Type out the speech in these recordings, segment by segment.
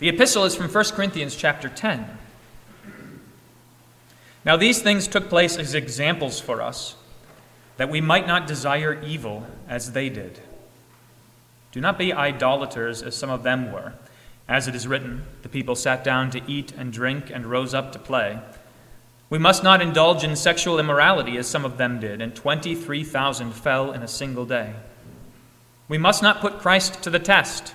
The epistle is from 1 Corinthians chapter 10. Now, these things took place as examples for us, that we might not desire evil as they did. Do not be idolaters as some of them were. As it is written, the people sat down to eat and drink and rose up to play. We must not indulge in sexual immorality as some of them did, and 23,000 fell in a single day. We must not put Christ to the test,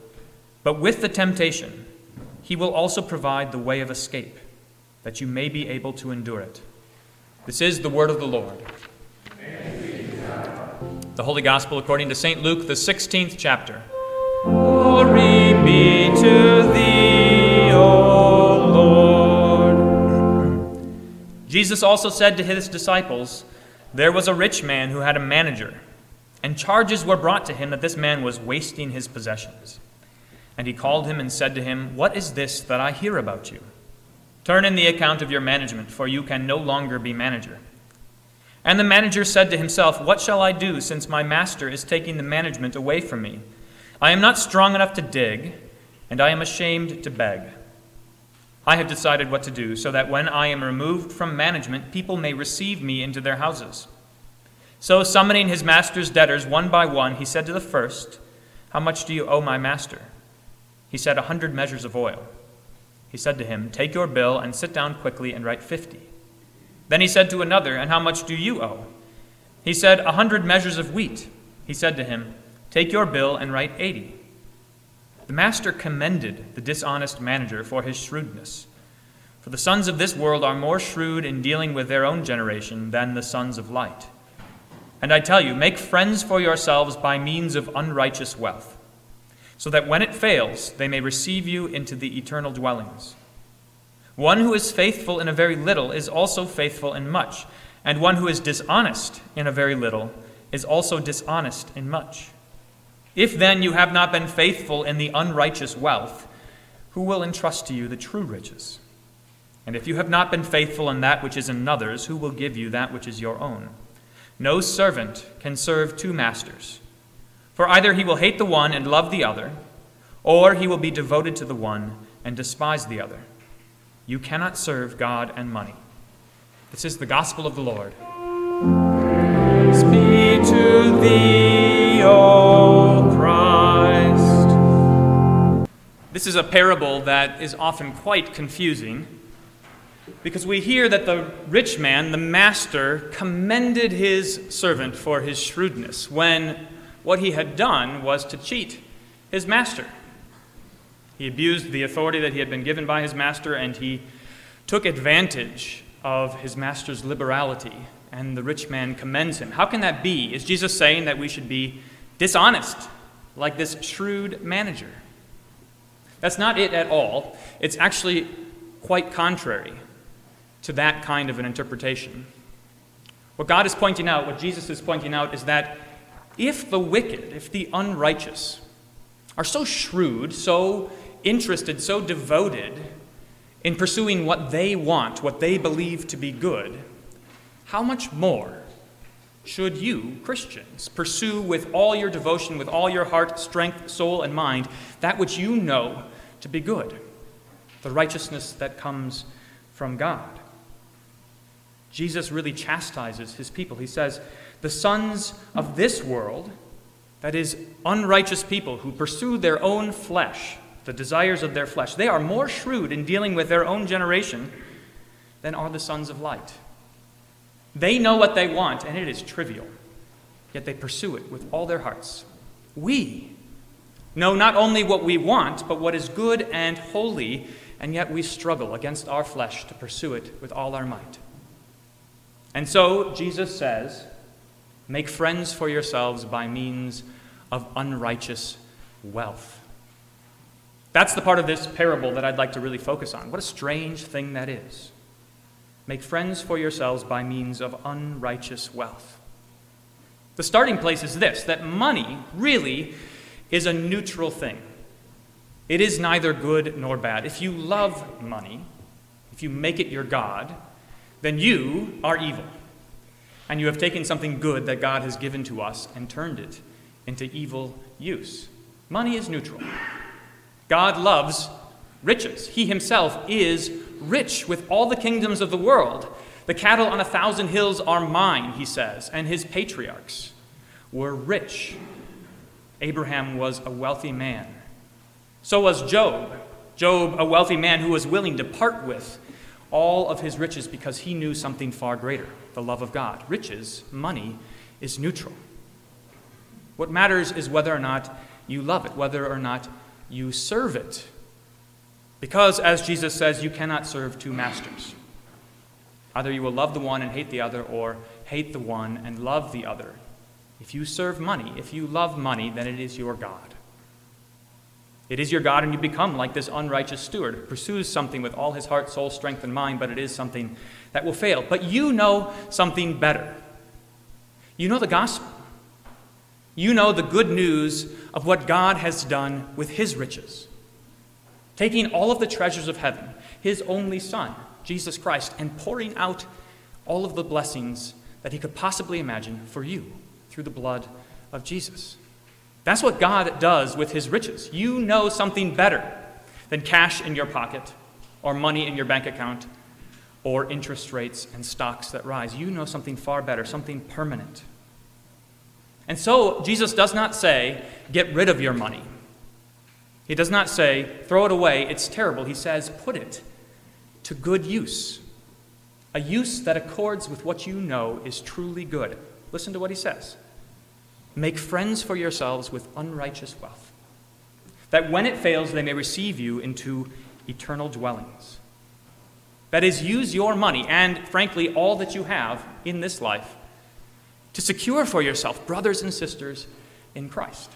But with the temptation, he will also provide the way of escape, that you may be able to endure it. This is the word of the Lord. The Holy Gospel according to St. Luke, the 16th chapter. Glory be to thee, O Lord. Jesus also said to his disciples, There was a rich man who had a manager, and charges were brought to him that this man was wasting his possessions. And he called him and said to him, What is this that I hear about you? Turn in the account of your management, for you can no longer be manager. And the manager said to himself, What shall I do, since my master is taking the management away from me? I am not strong enough to dig, and I am ashamed to beg. I have decided what to do, so that when I am removed from management, people may receive me into their houses. So, summoning his master's debtors one by one, he said to the first, How much do you owe my master? He said, A hundred measures of oil. He said to him, Take your bill and sit down quickly and write fifty. Then he said to another, And how much do you owe? He said, A hundred measures of wheat. He said to him, Take your bill and write eighty. The master commended the dishonest manager for his shrewdness. For the sons of this world are more shrewd in dealing with their own generation than the sons of light. And I tell you, make friends for yourselves by means of unrighteous wealth, so that when it fails, they may receive you into the eternal dwellings. One who is faithful in a very little is also faithful in much, and one who is dishonest in a very little is also dishonest in much. If then you have not been faithful in the unrighteous wealth, who will entrust to you the true riches? And if you have not been faithful in that which is another's, who will give you that which is your own? No servant can serve two masters, for either he will hate the one and love the other, or he will be devoted to the one and despise the other. You cannot serve God and money. This is the gospel of the Lord. Speak to thee, O Christ. This is a parable that is often quite confusing because we hear that the rich man, the master, commended his servant for his shrewdness when what he had done was to cheat his master. He abused the authority that he had been given by his master and he took advantage of his master's liberality, and the rich man commends him. How can that be? Is Jesus saying that we should be dishonest, like this shrewd manager? That's not it at all. It's actually quite contrary to that kind of an interpretation. What God is pointing out, what Jesus is pointing out, is that if the wicked, if the unrighteous, are so shrewd, so interested, so devoted in pursuing what they want, what they believe to be good, how much more should you, Christians, pursue with all your devotion, with all your heart, strength, soul, and mind, that which you know to be good, the righteousness that comes from God? Jesus really chastises his people. He says, The sons of this world, that is, unrighteous people who pursue their own flesh, the desires of their flesh, they are more shrewd in dealing with their own generation than are the sons of light. They know what they want, and it is trivial, yet they pursue it with all their hearts. We know not only what we want, but what is good and holy, and yet we struggle against our flesh to pursue it with all our might. And so Jesus says, Make friends for yourselves by means of unrighteous wealth. That's the part of this parable that I'd like to really focus on. What a strange thing that is. Make friends for yourselves by means of unrighteous wealth. The starting place is this that money really is a neutral thing. It is neither good nor bad. If you love money, if you make it your God, then you are evil. And you have taken something good that God has given to us and turned it into evil use. Money is neutral. God loves riches. He himself is rich with all the kingdoms of the world. The cattle on a thousand hills are mine, he says, and his patriarchs were rich. Abraham was a wealthy man. So was Job. Job, a wealthy man who was willing to part with all of his riches because he knew something far greater the love of God. Riches, money, is neutral. What matters is whether or not you love it, whether or not you serve it. Because, as Jesus says, you cannot serve two masters. Either you will love the one and hate the other, or hate the one and love the other. If you serve money, if you love money, then it is your God. It is your God, and you become like this unrighteous steward who pursues something with all his heart, soul, strength, and mind, but it is something that will fail. But you know something better. You know the gospel. You know the good news of what God has done with his riches. Taking all of the treasures of heaven, his only Son, Jesus Christ, and pouring out all of the blessings that he could possibly imagine for you through the blood of Jesus. That's what God does with his riches. You know something better than cash in your pocket or money in your bank account or interest rates and stocks that rise. You know something far better, something permanent. And so Jesus does not say, get rid of your money. He does not say, throw it away, it's terrible. He says, put it to good use, a use that accords with what you know is truly good. Listen to what he says. Make friends for yourselves with unrighteous wealth, that when it fails, they may receive you into eternal dwellings. That is, use your money and, frankly, all that you have in this life to secure for yourself brothers and sisters in Christ,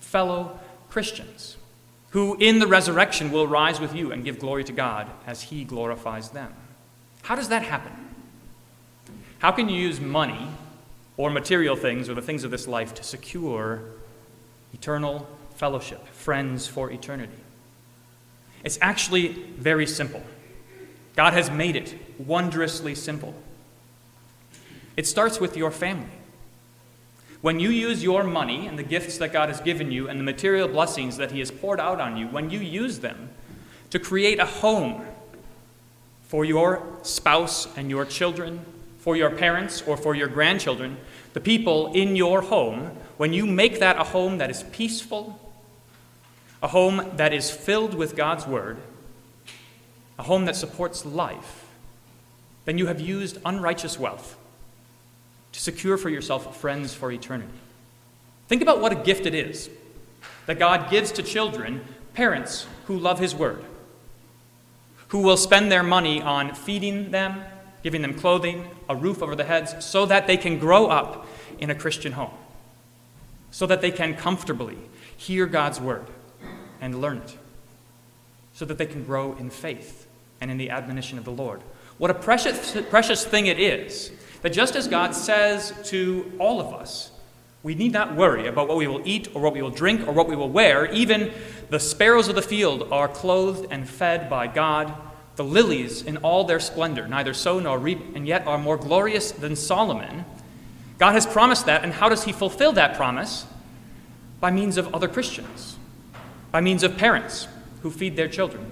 fellow Christians, who in the resurrection will rise with you and give glory to God as He glorifies them. How does that happen? How can you use money or material things or the things of this life to secure eternal fellowship, friends for eternity. It's actually very simple. God has made it wondrously simple. It starts with your family. When you use your money and the gifts that God has given you and the material blessings that He has poured out on you, when you use them to create a home for your spouse and your children for your parents or for your grandchildren, the people in your home, when you make that a home that is peaceful, a home that is filled with God's Word, a home that supports life, then you have used unrighteous wealth to secure for yourself friends for eternity. Think about what a gift it is that God gives to children, parents who love His Word, who will spend their money on feeding them giving them clothing, a roof over their heads, so that they can grow up in a Christian home, so that they can comfortably hear God's word and learn it, so that they can grow in faith and in the admonition of the Lord. What a precious, precious thing it is that just as God says to all of us, we need not worry about what we will eat or what we will drink or what we will wear. Even the sparrows of the field are clothed and fed by God the lilies in all their splendor neither sow nor reap, and yet are more glorious than Solomon. God has promised that, and how does He fulfill that promise? By means of other Christians, by means of parents who feed their children,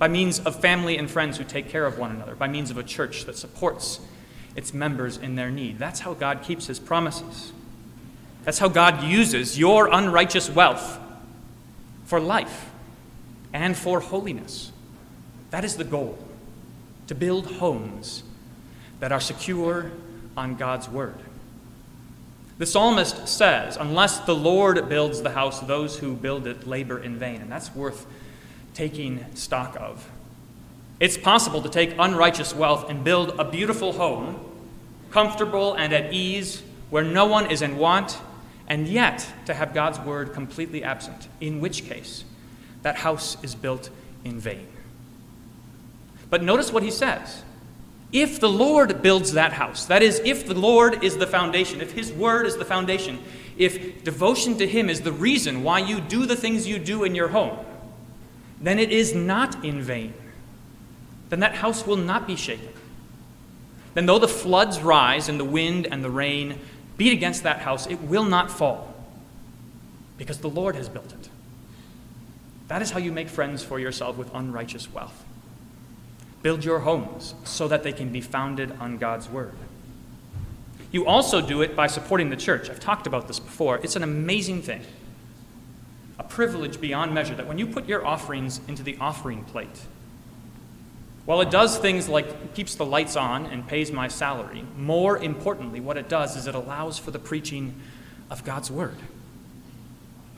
by means of family and friends who take care of one another, by means of a church that supports its members in their need. That's how God keeps His promises. That's how God uses your unrighteous wealth for life and for holiness. That is the goal to build homes that are secure on God's word. The psalmist says, Unless the Lord builds the house, those who build it labor in vain. And that's worth taking stock of. It's possible to take unrighteous wealth and build a beautiful home, comfortable and at ease, where no one is in want, and yet to have God's word completely absent, in which case that house is built in vain. But notice what he says. If the Lord builds that house, that is, if the Lord is the foundation, if his word is the foundation, if devotion to him is the reason why you do the things you do in your home, then it is not in vain. Then that house will not be shaken. Then, though the floods rise and the wind and the rain beat against that house, it will not fall because the Lord has built it. That is how you make friends for yourself with unrighteous wealth. Build your homes so that they can be founded on God's word. You also do it by supporting the church. I've talked about this before. It's an amazing thing, a privilege beyond measure that when you put your offerings into the offering plate, while it does things like keeps the lights on and pays my salary, more importantly, what it does is it allows for the preaching of God's word.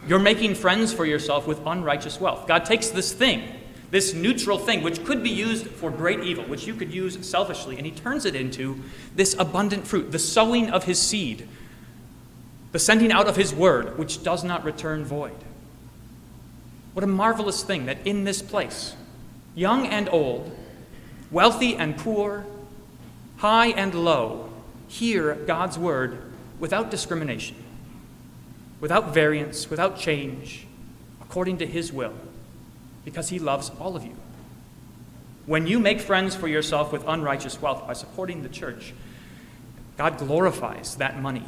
You're making friends for yourself with unrighteous wealth. God takes this thing this neutral thing, which could be used for great evil, which you could use selfishly, and he turns it into this abundant fruit, the sowing of his seed, the sending out of his word, which does not return void. What a marvelous thing that in this place, young and old, wealthy and poor, high and low, hear God's word without discrimination, without variance, without change, according to his will because he loves all of you. When you make friends for yourself with unrighteous wealth by supporting the church, God glorifies that money.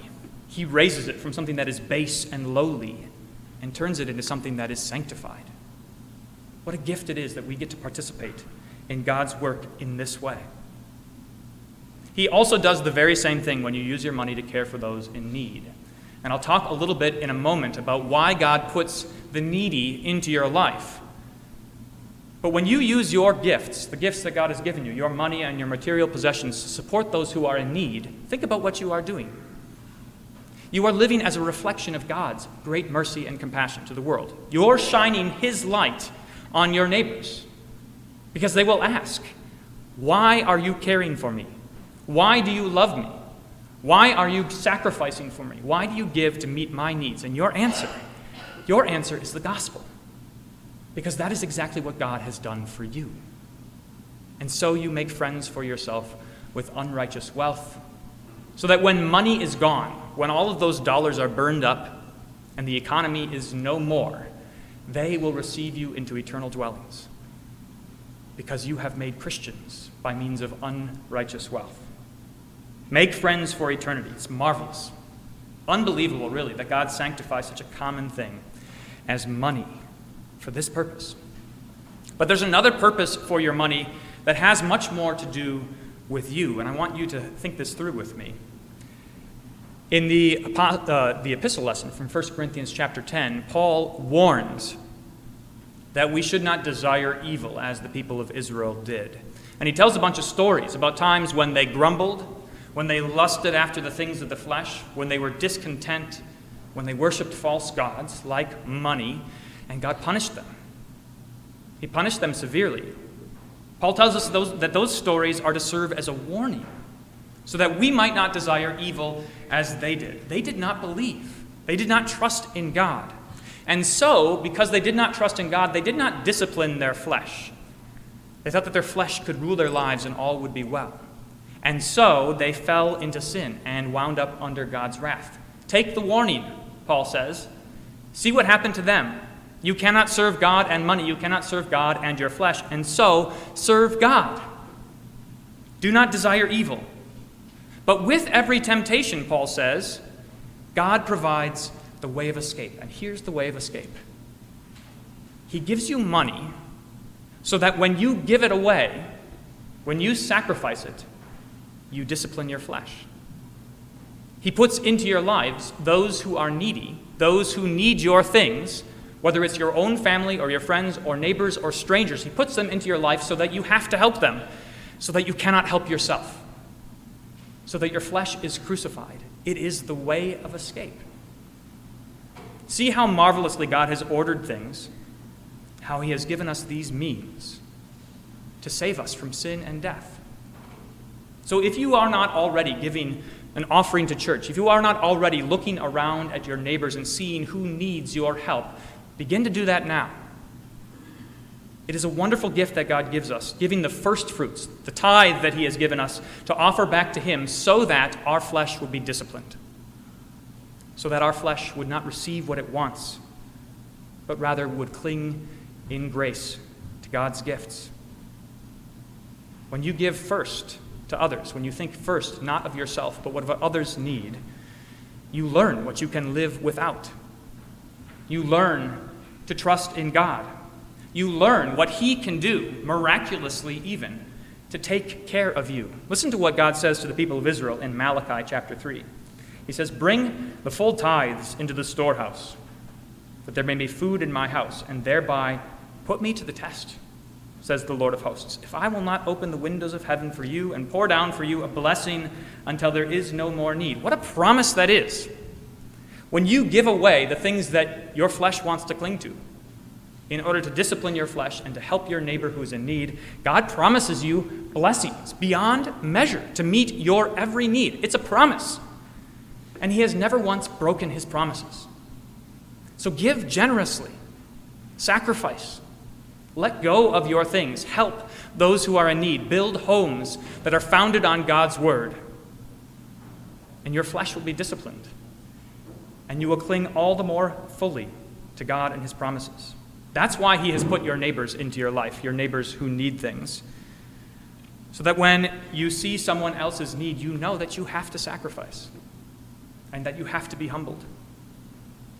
He raises it from something that is base and lowly and turns it into something that is sanctified. What a gift it is that we get to participate in God's work in this way. He also does the very same thing when you use your money to care for those in need. And I'll talk a little bit in a moment about why God puts the needy into your life. But when you use your gifts, the gifts that God has given you, your money and your material possessions, to support those who are in need, think about what you are doing. You are living as a reflection of God's great mercy and compassion to the world. You're shining His light on your neighbors because they will ask, Why are you caring for me? Why do you love me? Why are you sacrificing for me? Why do you give to meet my needs? And your answer, your answer is the gospel. Because that is exactly what God has done for you. And so you make friends for yourself with unrighteous wealth, so that when money is gone, when all of those dollars are burned up and the economy is no more, they will receive you into eternal dwellings because you have made Christians by means of unrighteous wealth. Make friends for eternity. It's marvelous. Unbelievable, really, that God sanctifies such a common thing as money for this purpose. But there's another purpose for your money that has much more to do with you, and I want you to think this through with me. In the, uh, the epistle lesson from 1 Corinthians chapter 10, Paul warns that we should not desire evil as the people of Israel did. And he tells a bunch of stories about times when they grumbled, when they lusted after the things of the flesh, when they were discontent, when they worshiped false gods like money, and God punished them. He punished them severely. Paul tells us those, that those stories are to serve as a warning so that we might not desire evil as they did. They did not believe, they did not trust in God. And so, because they did not trust in God, they did not discipline their flesh. They thought that their flesh could rule their lives and all would be well. And so they fell into sin and wound up under God's wrath. Take the warning, Paul says. See what happened to them. You cannot serve God and money. You cannot serve God and your flesh. And so, serve God. Do not desire evil. But with every temptation, Paul says, God provides the way of escape. And here's the way of escape He gives you money so that when you give it away, when you sacrifice it, you discipline your flesh. He puts into your lives those who are needy, those who need your things whether it's your own family or your friends or neighbors or strangers. He puts them into your life so that you have to help them, so that you cannot help yourself, so that your flesh is crucified. It is the way of escape. See how marvelously God has ordered things, how He has given us these means to save us from sin and death. So if you are not already giving an offering to church, if you are not already looking around at your neighbors and seeing who needs your help, Begin to do that now. It is a wonderful gift that God gives us, giving the first fruits, the tithe that He has given us, to offer back to Him so that our flesh would be disciplined, so that our flesh would not receive what it wants, but rather would cling in grace to God's gifts. When you give first to others, when you think first not of yourself, but what others need, you learn what you can live without. You learn to trust in God you learn what He can do, miraculously even, to take care of you. Listen to what God says to the people of Israel in Malachi chapter 3. He says, Bring the full tithes into the storehouse, that there may be food in my house, and thereby put me to the test, says the Lord of hosts. If I will not open the windows of heaven for you and pour down for you a blessing until there is no more need. What a promise that is! When you give away the things that your flesh wants to cling to, in order to discipline your flesh and to help your neighbor who is in need, God promises you blessings beyond measure to meet your every need. It's a promise. And He has never once broken His promises. So give generously, sacrifice, let go of your things, help those who are in need, build homes that are founded on God's word. And your flesh will be disciplined. And you will cling all the more fully to God and His promises. That's why He has put your neighbors into your life, your neighbors who need things. So that when you see someone else's need, you know that you have to sacrifice and that you have to be humbled.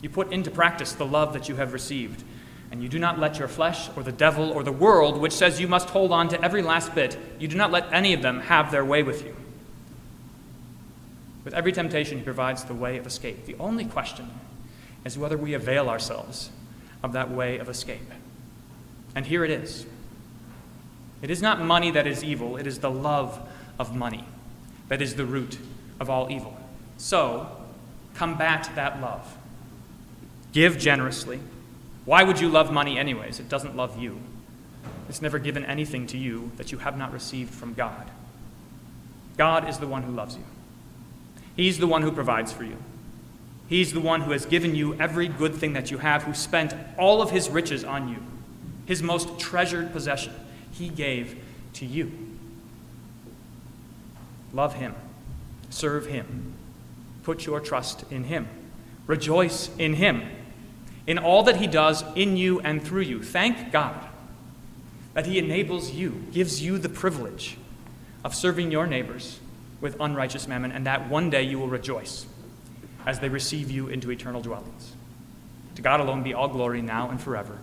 You put into practice the love that you have received, and you do not let your flesh or the devil or the world, which says you must hold on to every last bit, you do not let any of them have their way with you. With every temptation, He provides the way of escape. The only question is whether we avail ourselves of that way of escape. And here it is. It is not money that is evil, it is the love of money that is the root of all evil. So, combat that love. Give generously. Why would you love money, anyways? It doesn't love you. It's never given anything to you that you have not received from God. God is the one who loves you, He's the one who provides for you. He's the one who has given you every good thing that you have, who spent all of his riches on you, his most treasured possession. He gave to you. Love him, serve him, put your trust in him, rejoice in him, in all that he does in you and through you. Thank God that he enables you, gives you the privilege of serving your neighbors with unrighteous mammon, and that one day you will rejoice as they receive you into eternal dwellings. To God alone be all glory now and forever.